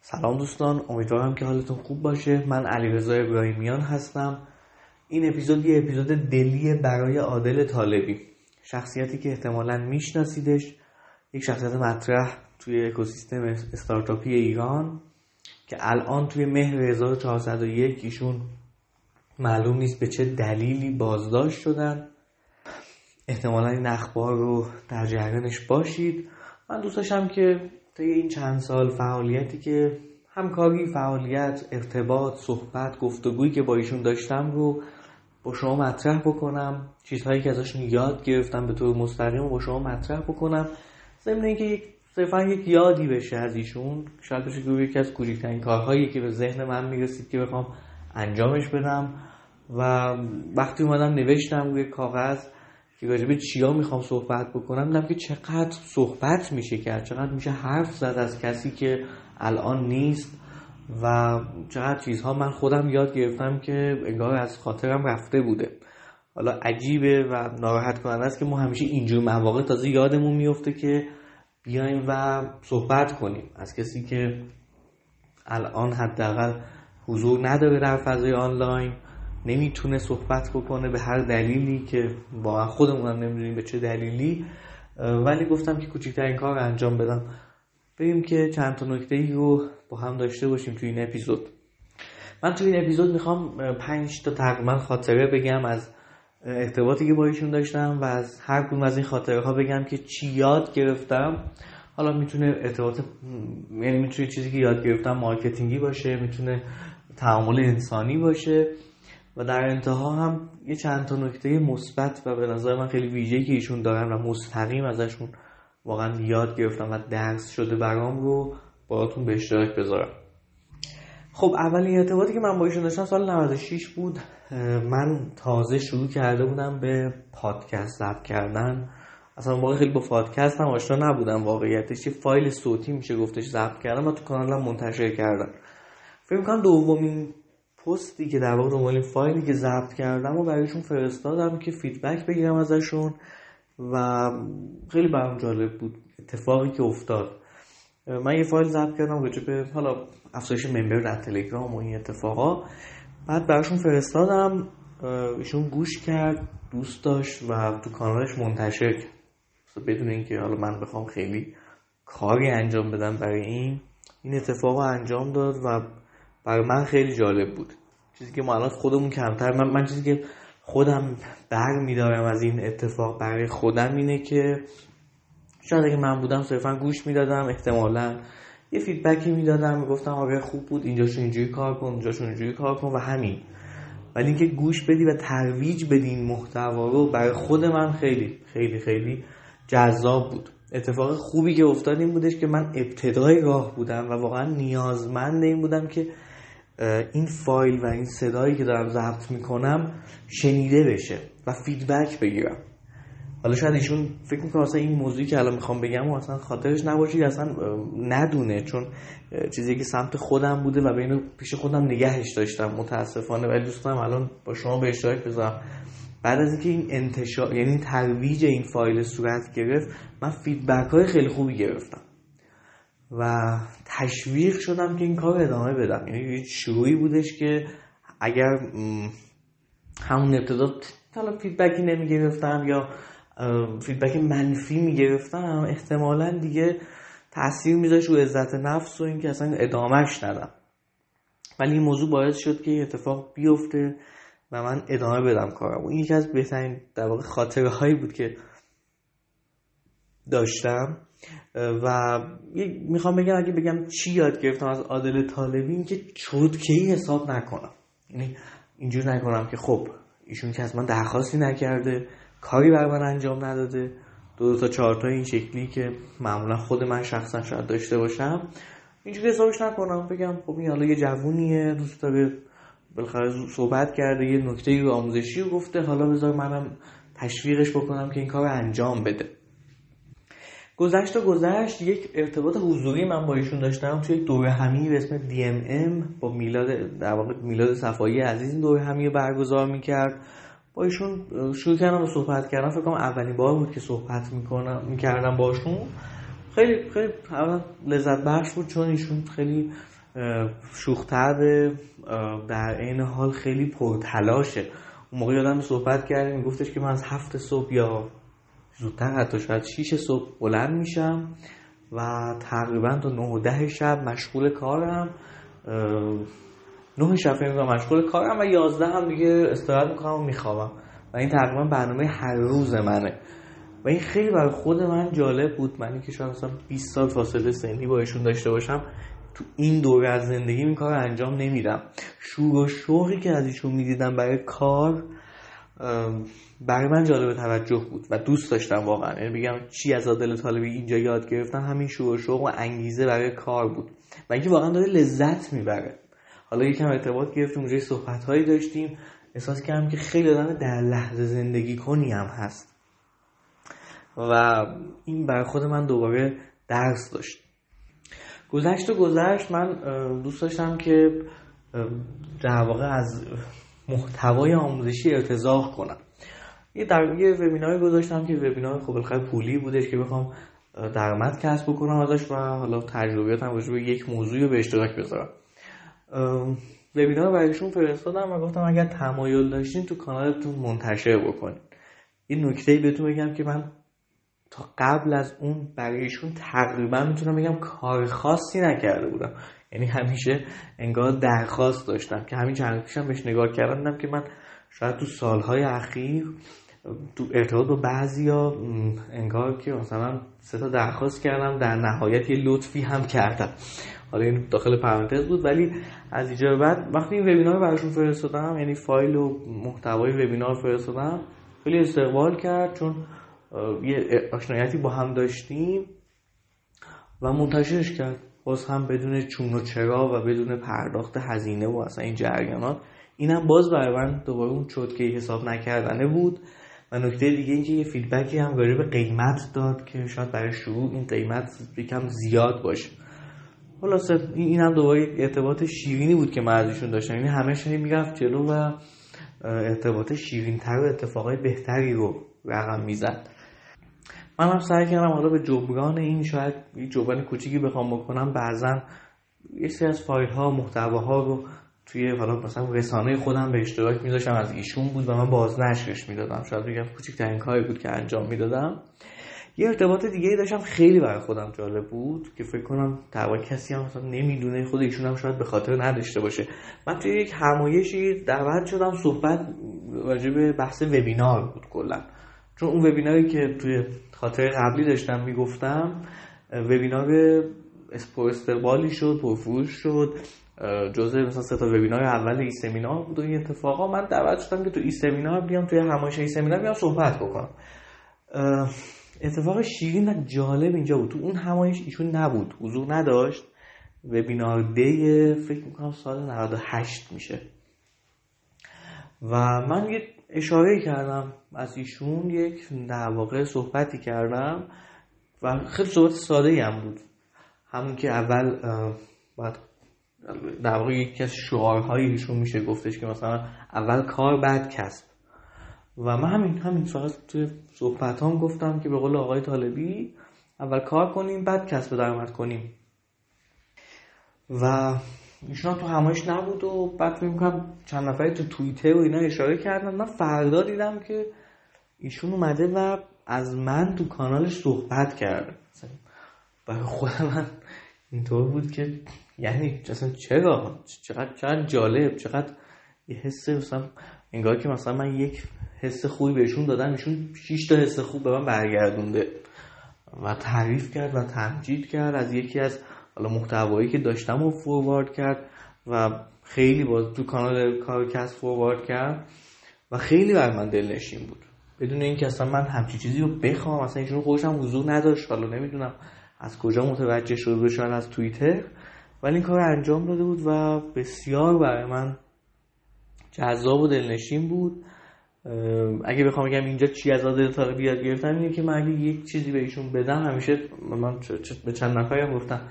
سلام دوستان امیدوارم که حالتون خوب باشه. من علیرضا ابراهیمیان هستم. این اپیزود یه اپیزود دلیه برای عادل طالبی. شخصیتی که احتمالا میشناسیدش. یک شخصیت مطرح توی اکوسیستم استارتاپی ایران که الان توی مهر 1401 ایشون معلوم نیست به چه دلیلی بازداشت شدن. احتمالا این اخبار رو در جریانش باشید. من دوست داشتم که طی این چند سال فعالیتی که همکاری فعالیت ارتباط صحبت گفتگویی که با ایشون داشتم رو با شما مطرح بکنم. چیزهایی که ازشون یاد گرفتم به طور مستقیم با شما مطرح بکنم. ضمن اینکه یک صرفا یک یادی بشه از ایشون. شاید بشه که یکی از کوچکترین کارهایی که به ذهن من می‌رسید که بخوام انجامش بدم. و وقتی اومدم نوشتم روی کاغذ که راجبه چیا می‌خوام صحبت بکنم دیدم که چقدر صحبت میشه کرد چقدر میشه حرف زد از کسی که الان نیست و چقدر چیزها من خودم یاد گرفتم که انگار از خاطرم رفته بوده. حالا عجیبه و ناراحت کننده است که ما همیشه اینجور مواقع تازه یادمون میفته که بیایم و صحبت کنیم. از کسی که الان حداقل حضور نداره در فضای آنلاین نمی‌تونه صحبت بکنه به هر دلیلی که واقعا خودمون هم نمی‌دونیم به چه دلیلی. ولی گفتم که کوچکترین کار رو انجام بدم. بگیم که چند تا نکته ای رو با هم داشته باشیم توی این اپیزود. من توی این اپیزود می‌خوام پنج تا تقریبا خاطره بگم از ارتباطی که با ایشون داشتم و از هر کدوم از این خاطره ها بگم که چی یاد گرفتم. حالا می‌تونه ارتباط یعنی می‌تونه چیزی که یاد گرفتم مارکتینگی باشه می‌تونه تعامل انسانی باشه. و در انتها هم یه چند تا نکته مثبت و به نظر من خیلی ویژه‌ای که ایشون دارن و مستقیم ازشون واقعا یاد گرفتم و درس شده برام رو باهاتون به اشتراک بذارم. خب اولین ارتباطی که من با ایشون داشتم سال 96 بود. من تازه شروع کرده بودم به پادکست ضبط کردن. اصلا واقعا خیلی با پادکست هم آشنا نبودم واقعیتش. یه فایل صوتی میشه گفتش ضبط کردم و تو کانالم منتشر کردم فکر کنم دومین پستی که در واقع دنبال فایلی که ضبط کردم و برایشون فرستادم که فیدبک بگیرم ازشون و خیلی برام جالب بود اتفاقی که افتاد. من یه فایل ضبط کردم راجع به حالا افزایش ممبر در تلگرام و این اتفاقا. بعد براشون فرستادم ایشون گوش کرد دوست داشت و تو کانالش منتشر کرد. بدون اینکه حالا من بخوام خیلی کاری انجام بدم برای این این اتفاق انجام داد و برای من خیلی جالب بود. چیزی که ما الان خودمون کمتر من, من چیزی که خودم بر میدارم از این اتفاق برای خودم اینه که شاید اگه من بودم صرفا گوش می‌دادم احتمالا یه فیدبکی می‌دادم می‌گفتم آره خوب بود اینجاشون اینجوری کار کن اونجاشون اینجوری کار کن و همین. ولی اینکه گوش بدی و ترویج بدی این محتوا رو برای خود من خیلی خیلی خیلی جذاب بود. اتفاق خوبی که افتاد این بودش که من ابتدای راه بودم و واقعا نیازمند این بودم که این فایل و این صدایی که دارم ضبط می‌کنم شنیده بشه و فیدبک بگیرم. حالا شاید ایشون فکر می‌کنم اصلا این موضوعی که الان می‌خوام بگم و اصلا خاطرش نباشه اصلا ندونه چون چیزی که سمت خودم بوده و به اینو پیش خودم نگهش داشتم متاسفانه. ولی دوست دارم الان با شما به اشتراک بذارم. بعد از اینکه این انتشار یعنی ترویج این فایل صورت گرفت من feedback های خیلی خوبی گرفتم. و تشویق شدم که این کار ادامه بدم. یعنی یه شروعی بودش که اگر همون ابتدا حالا feedback ی نمی گرفتم یا feedback منفی می گرفتم احتمالا دیگه تاثیر میذاشت رو عزت نفس و اینکه اصلا ادامهش ندم. ولی این موضوع باعث شد که اتفاق بیفته و من ادامه بدم کارم. و این یکی از بهترین در واقع خاطره هایی بود که داشتم. و می‌خوام بگم اگه بگم چی یاد گرفتم از عادل طالبی این که چودکی حساب نکنم. یعنی اینجور نکنم که خب ایشون که از من درخواستی نکرده کاری بر من انجام نداده. دو, دو تا چهار تا این شکلی که معمولا خود من شخصا شاید داشته باشم. اینجوری حسابش نکنم. بگم خب این حالا یه جوونیه دوست داره بالاخره صحبت کرده یه نکته آموزشی رو گفته. حالا بذار منم تشویقش بکنم که این کار انجام بده. گذشت و گذشت یک ارتباط حضوری من با ایشون داشتم توی دوره همی به اسم DMM با میلاد در واقع میلاد صفایی عزیز این دوره همی رو برگزار می‌کرد. با ایشون شروع کردم و صحبت کردم فکر کنم اولین بار بود که صحبت می‌کنم می‌کردم باشون. خیلی خیلی لذت بخش بود چون ایشون خیلی شوختر در این حال خیلی پرتلاشه. اون موقع یادم صحبت کردیم گفتش که من از هفت صبح یا زودتر حتی شاید شیش صبح بلند میشم و تقریبا تا نه و ده شب مشغول کارم. نه شب فکر مشغول کارم و یازده هم دیگه استراحت می‌کنم و میخوابم. و این تقریبا برنامه هر روز منه. و این خیلی برای خود من جالب بود. من که شاید مثلا 20 سال فاصله سنی با ایشون داشته باشم تو این دوره از زندگی این کار انجام نمیدم. شور و شوقی که از ایشون می‌دیدم برای کار برای من جالب توجه بود و دوست داشتم واقعا. یعنی بگم چی از عادل طالبی اینجا یاد گرفتم همین شور و شوق و انگیزه برای کار بود. و اینکه واقعا داره لذت می‌بره. حالا یکم ارتباط گرفتیم اونجا صحبت هایی داشتیم. احساس کردم که خیلی آدم در لحظه زندگی کنی هم هست. و این برای خود من دوباره درس داشت. گذشت و گذشت من دوست داشتم که در واقع از محتوای آموزشی ارتزاق کنم. یه در یه وبیناری گذاشتم که وبینار خب بالاخره پولی بودش که بخوام درآمد کسب بکنم ازش و حالا تجربیاتم راجع به یک موضوعی رو به اشتراک بذارم. وبینار برایشون فرستادم و گفتم اگر تمایل داشتین تو کانالتون منتشر بکنین. یه نکته بهتون بگم که من تا قبل از اون برایشون تقریبا می‌تونم بگم کار خاصی نکرده بودم. یعنی همیشه انگار درخواست داشتم که همین چند پیشم بهش نگاه کردم که من شاید تو سالهای اخیر تو ارتباط با بعضی ها انگار که مثلا سه تا درخواست کردم در نهایت یه لطفی هم کردم. حالا این داخل پرانتز بود ولی از اینجا بعد وقتی این وبینار براشون فرستادم یعنی فایل و محتوای وبینار فرستادم خیلی استقبال کرد چون یه آشنایتی با هم داشتیم و منتشرش کرد. باز هم بدون چون و چرا و بدون پرداخت هزینه و اصلا این جریانات اینم باز برای من دوباره اون چوتکه حساب نکردنه بود. و نکته دیگه اینکه یه فیدبکی هم به قیمت داد که شاید برای شروع این قیمت یکم زیاد باشه. خلاصه این هم دوباره ارتباط شیرینی بود که من ازشون داشتم. یعنی همه شنی می‌رفت جلو و ارتباط شیرین تر و اتفاقای بهتری رو رقم می‌زد. من هم سعی کردم حالا به جبران این شاید یه جبران کوچیکی بخوام بکنم. بعضا یه سری از فایل ها محتواها رو توی حالا مثلا رسانه خودم به اشتراک میذاشتم از ایشون بود و من بازنشرش می‌دادم. شاید بگم کوچکترین کاری بود که انجام می‌دادم. یه ارتباط دیگه ای داشتم خیلی برای خودم جالب بود که فکر کنم تقریبا کسی هم مثلا نمی‌دونه خود ایشون هم شاید به خاطر نداشته باشه. من توی یک همایشی دعوت شدم صحبت راجع به بحث وبینار بود کلا. چون اون وبیناری که توی خاطر قبلی داشتم می‌گفتم وبینار استقبالی شد پرفروش شد جزء مثلا سه تا وبینار اول ای سمینار بود و این اتفاقا من دعوت شدم که تو ای سمینار بیام توی همایش ای سمینار بیام صحبت بکنم. اتفاق شیرین و جالب اینجا بود. تو اون همایش ایشون نبود حضور نداشت. وبینار دی فکر می‌کنم سال 98 میشه. و من یه اشاره کردم از ایشون یک در واقع صحبتی کردم و خیلی صحبت ساده هم بود. همون که اول در واقع یکی از شعارهای ایشون میشه گفتش که مثلا اول کار بعد کسب. و من همین همین فقط توی صحبت هم گفتم که به قول آقای طالبی اول کار کنیم بعد کسب درآمد کنیم. و ایشون تو همایش نبود و بعد فکر چند نفری تو توییتر و اینا اشاره کردن. من فردا دیدم که ایشون اومده و از من تو کانالش صحبت کرده. برای خود من اینطور بود که یعنی اصلا چرا؟ چقدر چقدر جالب چقدر یه حس مثلا انگار که مثلا من یک حس خوبی بهشون دادم ایشون 6 تا حس خوب به من برگردونده و تعریف کرد و تمجید کرد از یکی از حالا محتوایی که داشتم رو فوروارد کرد و خیلی با تو کانال کارکست فوروارد کرد و خیلی بر من دلنشین بود. بدون اینکه اصلا من همچی چیزی رو بخوام اصلا ایشون خودشم حضور نداشت. حالا نمی‌دونم از کجا متوجه شده بشن از توییتر. ولی این کار انجام داده بود و بسیار برای من جذاب و دلنشین بود. اگه بخوام بگم اینجا چی از عادل طالبی یاد گرفتم اینه که من اگه یک چیزی به ایشون بدم همیشه من به چند نفری هم گفتم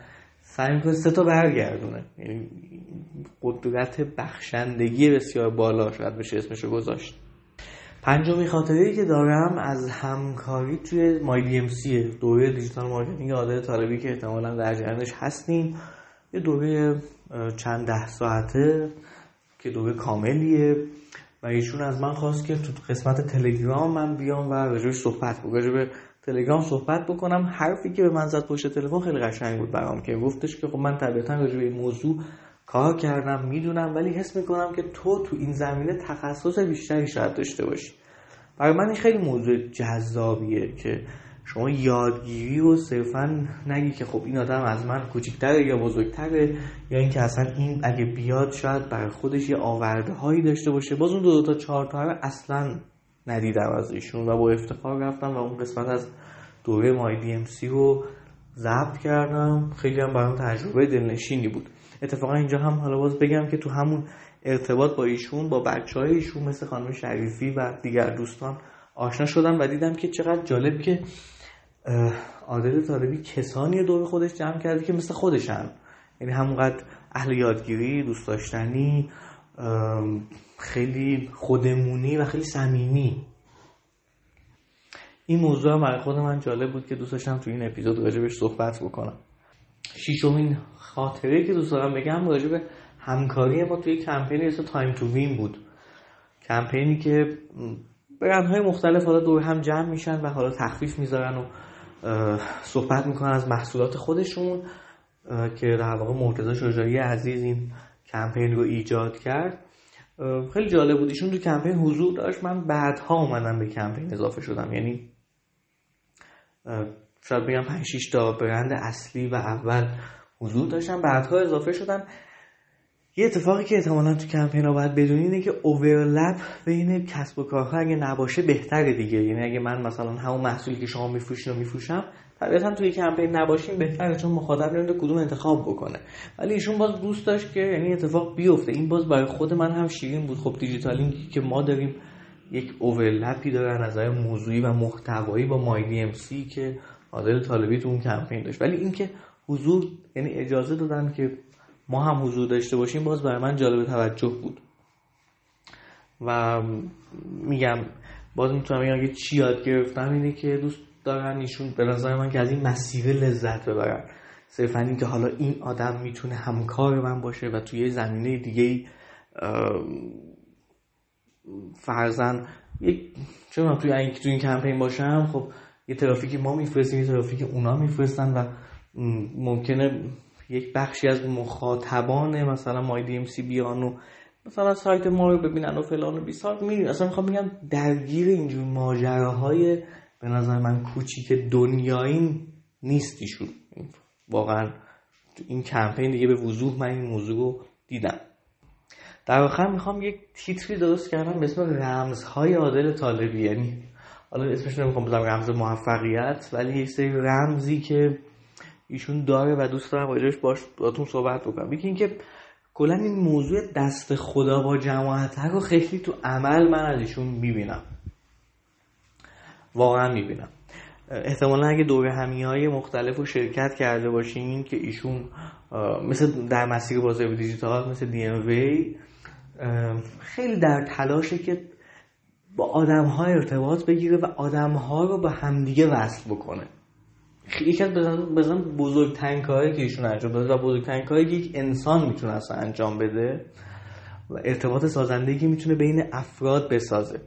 سعی می‌کنه سه تا برگردونه. یعنی قدرت بخشندگی بسیار بالا شاید بشه اسمشو گذاشت. پنجمی خاطره ای که دارم از همکاری توی مای ام سی دوره digital marketing عادل طالبی که احتمالا در جریانش هستیم. یه دوره چند ده ساعته که دوره کاملیه و ایشون از من خواست که تو قسمت تلگرام من بیام و راجبش صحبت راجب تلگرام صحبت بکنم. حرفی که به من زد پشت تلفن خیلی قشنگ بود برام که گفتش که خب من طبیعتا راجب این موضوع کار کردم می‌دونم ولی حس می‌کنم که تو تو این زمینه تخصص بیشتری شاید داشته باشی. برای من این خیلی موضوع جذابیه که شما یادگیری و صرفا نگی که خب این آدم از من کوچکتره یا بزرگتره یا اینکه اصلا این اگه بیاد شاید برای خودش یه آورده هایی داشته باشه. باز اون دو, دو تا چهار تا اصلا ندیدم از ایشون و با افتخار رفتم و اون قسمت از دوره مای دی ام سی رو ضبط کردم. خیلی هم برام تجربه دلنشینی بود. اتفاقا اینجا هم حالا باز بگم که تو همون ارتباط با ایشون با بچه های ایشون مثل خانم شریفی و دیگر دوستان آشنا شدم و دیدم که چقدر جالب که عادل طالبی کسانی دور خودش جمع کرده که مثل خودشن. یعنی همونقدر اهل یادگیری دوست داشتنی خیلی خودمونی و خیلی صمیمی. این موضوع هم برای خود من جالب بود که دوست داشتم تو این اپیزود راجبش صحبت بکنم. ششمین خاطره که دوست دارم بگم راجب همکاری ما توی کمپینی اسم تایم تو وین بود. کمپینی که برندهای مختلف حالا دور هم جمع میشن و حالا تخفیف می‌ذارن و صحبت می‌کنن از محصولات خودشون که در واقع مرتضی شجاعی عزیز این کمپین رو ایجاد کرد. خیلی جالب بود. ایشون تو کمپین حضور داشت. من بعدها اومدم به کمپین اضافه شدم. یعنی شاید بگم 5 6 تا برند اصلی و اول حضور داشتم. بعدها اضافه شدم. یه اتفاقی که احتمالا تو کمپین ها باید بدونی اینه که اوورلپ بین کسب و کارها اگه نباشه بهتره دیگه. یعنی اگه من مثلا همون محصولی که شما میفروشین و میفروشم طبیعتا توی کمپین نباشیم بهتره چون مخاطب نمیده کدوم انتخاب بکنه. ولی ایشون باز دوست داشت که یعنی اتفاق بیفته. این باز برای خود من هم شیرین بود. خب دیجیتالینگی که ما داریم یک اوورلپی داره از نظر موضوعی و محتوایی با مای ام سی که عادل طالبی تو اون کمپین داشت. ولی اینکه حضور یعنی اجازه دادن که ما هم حضور داشته باشیم باز برای من جالب توجه بود. و میگم باز می‌تونم بگم که چی یاد گرفتم اینه که دوست دارن ایشون به نظر من که از این مسیر لذت ببرن. صرفا اینکه حالا این آدم می‌تونه همکار من باشه و توی زمینه دیگه فرزن یک چون توی این توی این کمپین باشم خب یه ترافیک ما میفرستیم یه ترافیک اونا میفرستن و ممکنه یک بخشی از مخاطبان مثلا مای دی ام سی بیان و مثلا سایت ما رو ببینن و فلان و بیسار. میرین اصلا می‌خوام بگم درگیر اینجور ماجراهای به نظر من کوچیک دنیایی نیست ایشون. واقعا این کمپین دیگه به وضوح من این موضوع رو دیدم. در آخر می‌خوام یک تیتری درست کردم به اسم رمزهای عادل طالبی. یعنی حالا اسمش نمی‌خوام بزنم رمز موفقیت ولی یک سری رمزی که ایشون داره و دوست دارم راجعش باش باتون صحبت بکنم. یکی اینکه کلا این موضوع دست خدا با جماعت رو خیلی تو عمل من از ایشون می‌بینم. واقعا می‌بینم. احتمالا اگه دوره همی های مختلف رو شرکت کرده باشین که ایشون مثل در مسیر بازار دیجیتال مثل دی ام وی خیلی در تلاشه که با آدم های ارتباط بگیره و آدم ها رو با همدیگه وصل بکنه. یکی از بزن بزرگترین کاری که ایشون انجام داده و بزرگترین کاری که یک انسان می‌تونه اصلا انجام بده و ارتباط سازندگی می‌تونه بین افراد بسازه.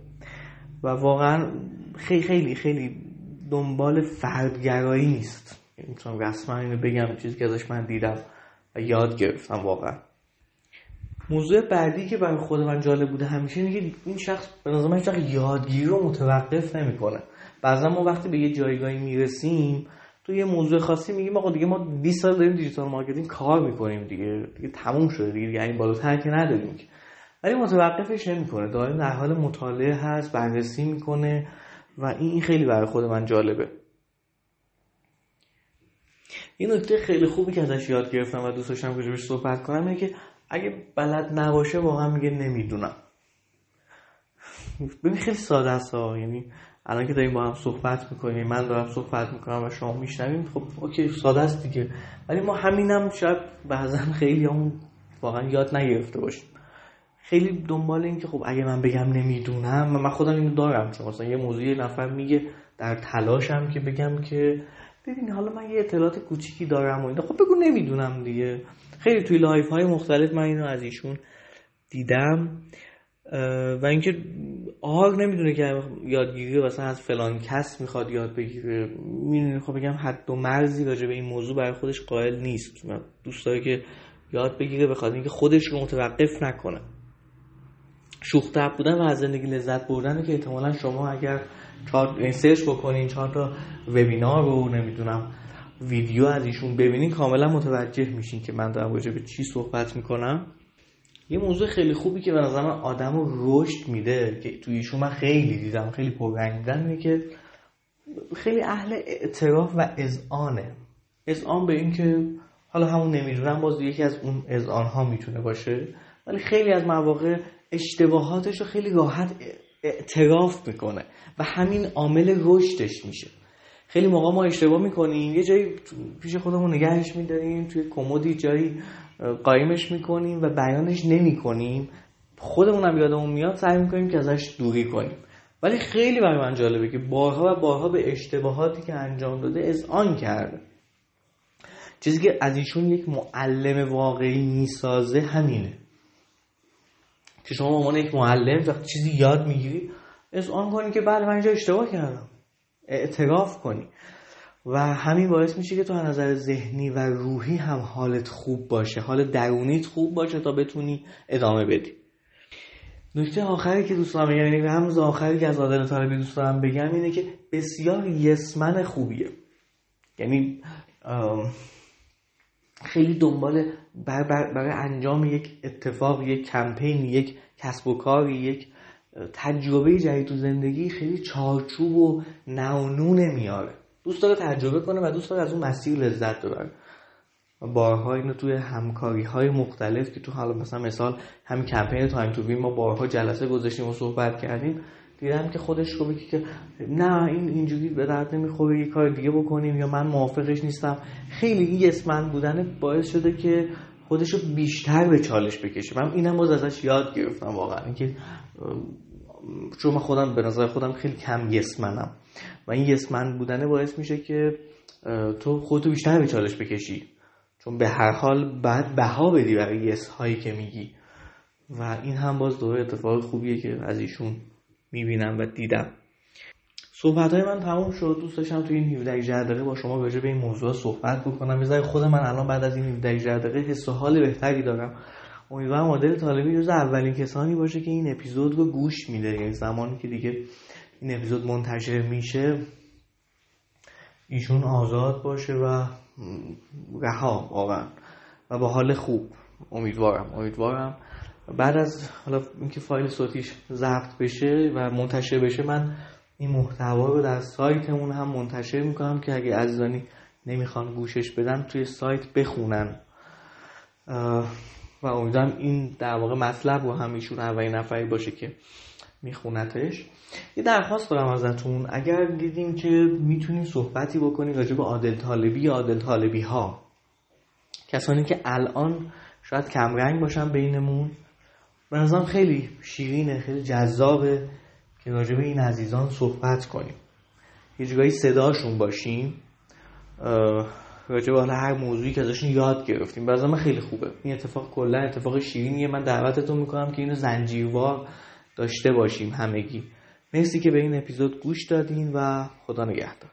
و واقعا خیلی خیلی خیلی دنبال فردگرایی نیست. می‌تونم رسما اینو بگم چیزی که ازش من دیدم و یاد گرفتم واقعا. موضوع بعدی که برای خود من جالب بوده همیشه اینه که این شخص به نظر من یادگیری رو متوقف نمی‌کنه. بعضا ما وقتی به یه جایگاهی می‌رسیم تو یه موضوع خاصی میگیم آقا دیگه ما 20 سال داریم digital marketing کار می‌کنیم دیگه. دیگه تموم شده دیگه. یعنی بالاتر که نداریم ولی متوقفش نمی‌کنه. دائم در حال مطالعه هست بررسی می‌کنه و این خیلی برای خود من جالبه. این نکته خیلی خوبی که ازش یاد گرفتم و دوست داشتم راجبش صحبت کنم اینه که اگه بلد نباشه واقعا میگه نمی‌دونم. ببین خیلی ساده است یعنی الان که داریم با هم صحبت می‌کنیم من دارم صحبت می‌کنم و شما میشنویم خب اوکی ساده است دیگه. ولی ما همینم شاید بعضا خیلی هم واقعا یاد نگرفته باشیم. خیلی دنبال این که خب اگه من بگم نمی‌دونم من خودم اینو دارم چون مثلا یه موضوع یه نفر میگه در تلاشم که بگم که ببین حالا من یه اطلاعات کوچیکی دارم و اینا. خب بگو نمی‌دونم دیگه. خیلی توی live های مختلف من اینو از ایشون دیدم. و اینکه اگه نمی‌دونه که یادگیری مثلا از فلان کس می‌خواد یاد بگیره. می‌دونه خب بگم حد و مرزی راجع به این موضوع برای خودش قائل نیست. دوست داره که یاد بگیره بخواد اینکه خودش رو متوقف نکنه. شوخ بودن و از زندگی لذت بردن که احتمالا شما اگر چهار سرچ بکنین چهار تا وبینار رو نمی‌دونم ویدیو از ایشون ببینین کاملا متوجه میشین که من دارم راجع به چی صحبت می‌کنم. یه موضوع خیلی خوبی که به نظر من آدم رو رشد میده که توی ایشون من خیلی دیدم خیلی پررنگ دیدم که خیلی اهل اعتراف و اذعانه. اذعان به این که حالا همون نمی‌دونم باز یکی از اون اذعان ها می‌تونه باشه. ولی خیلی از مواقع اشتباهاتش رو خیلی راحت اعتراف می‌کنه و همین عامل رشدش میشه. خیلی موقع ما اشتباه می‌کنیم. یه جایی پیش خودمون نگهش میداریم توی کمدی جایی قایمش می‌کنیم و بیانش نمی‌کنیم. خودمون هم یادمون میاد سعی می‌کنیم که ازش دوری کنیم. ولی خیلی برای من جالبه که بارها و بارها به اشتباهاتی که انجام داده از آن کرده. چیزی که از ایشون یک معلم واقعی می‌سازه همینه. که شما به عنوان یک معلم وقتی چیزی یاد می‌گیری از آن کنی که بله، من اینجا اشتباه کردم. اعتراف کنی. و همین باعث میشه که تو از نظر ذهنی و روحی هم حالت خوب باشه. حال درونیت خوب باشه تا بتونی ادامه بدی. نکته آخری که دوست دارم بگم یعنی رمز آخری که از عادل طالبی دوست دارم بگم اینه که بسیار یسمن خوبیه. یعنی خیلی دنبال برای انجام یک اتفاق یک کمپین یک کسب و کار یک تجربه جدید تو زندگی خیلی چارچوب و نونونه میاره. دوست داره تجربه کنه و دوست داره از اون مسیر لذت ببره. بارها اینو توی همکاری های مختلف که تو حالا مثلا مثال همین کمپین تایم تو ما بارها جلسه گذاشتیم و صحبت کردیم دیدم که خودش رو که نه این اینجوری به درد نمی‌خوره یه کار دیگه بکنیم یا من موافقش نیستم. خیلی این اسمن بودن باعث شده که خودش رو بیشتر به چالش بکشه. من اینم باز ازش یاد گرفتم واقعا. اینکه چون من خودم به نظر خودم خیلی کم یسمنم و این یسمن بودنه باعث میشه که تو خودتو بیشتر به چالش بکشی. چون به هر حال بعد بها بدی برای یس هایی که میگی. و این هم باز دوره اتفاق خوبیه که از ایشون می‌بینم و دیدم. صحبت های من تموم شد. دوست داشتم توی این 17 دقیقه با شما راجع به این موضوع صحبت بکنم. یه خود من الان بعد از این 17 دقیقه حس و حال بهتری دارم. امیدوارم عادل طالبی جز اولین کسانی باشه که این اپیزود رو گوش میده. یعنی زمانی که دیگه این اپیزود منتشر میشه ایشون آزاد باشه و رها واقعا و با حال خوب. امیدوارم امیدوارم. بعد از حالا اینکه فایل صوتیش ضبط بشه و منتشر بشه من این محتوا رو در سایتمون هم منتشر می‌کنم که اگه عزیزانی نمی‌خوان گوشش بدن توی سایت بخونن. و امیدوارم این در واقع مطلب رو هم ایشون اولین نفری باشه که میخونتش. یه درخواست دارم ازتون. اگر دیدیم که می‌تونیم صحبتی بکنیم راجع به عادل طالبی یا عادل طالبی ها کسانی که الان شاید کمرنگ باشن بینمون. به خیلی شیرینه خیلی جذابه. که راجع به این عزیزان صحبت کنیم. یه جگایی صداشون باشیم راجع به هر موضوعی که ازشون یاد گرفتیم. به من خیلی خوبه. این اتفاق کلا اتفاق شیرینیه. من دعوتتون می‌کنم که اینو زنجیروار داشته باشیم همگی. مرسی که به این اپیزود گوش دادین و خدا نگهدار.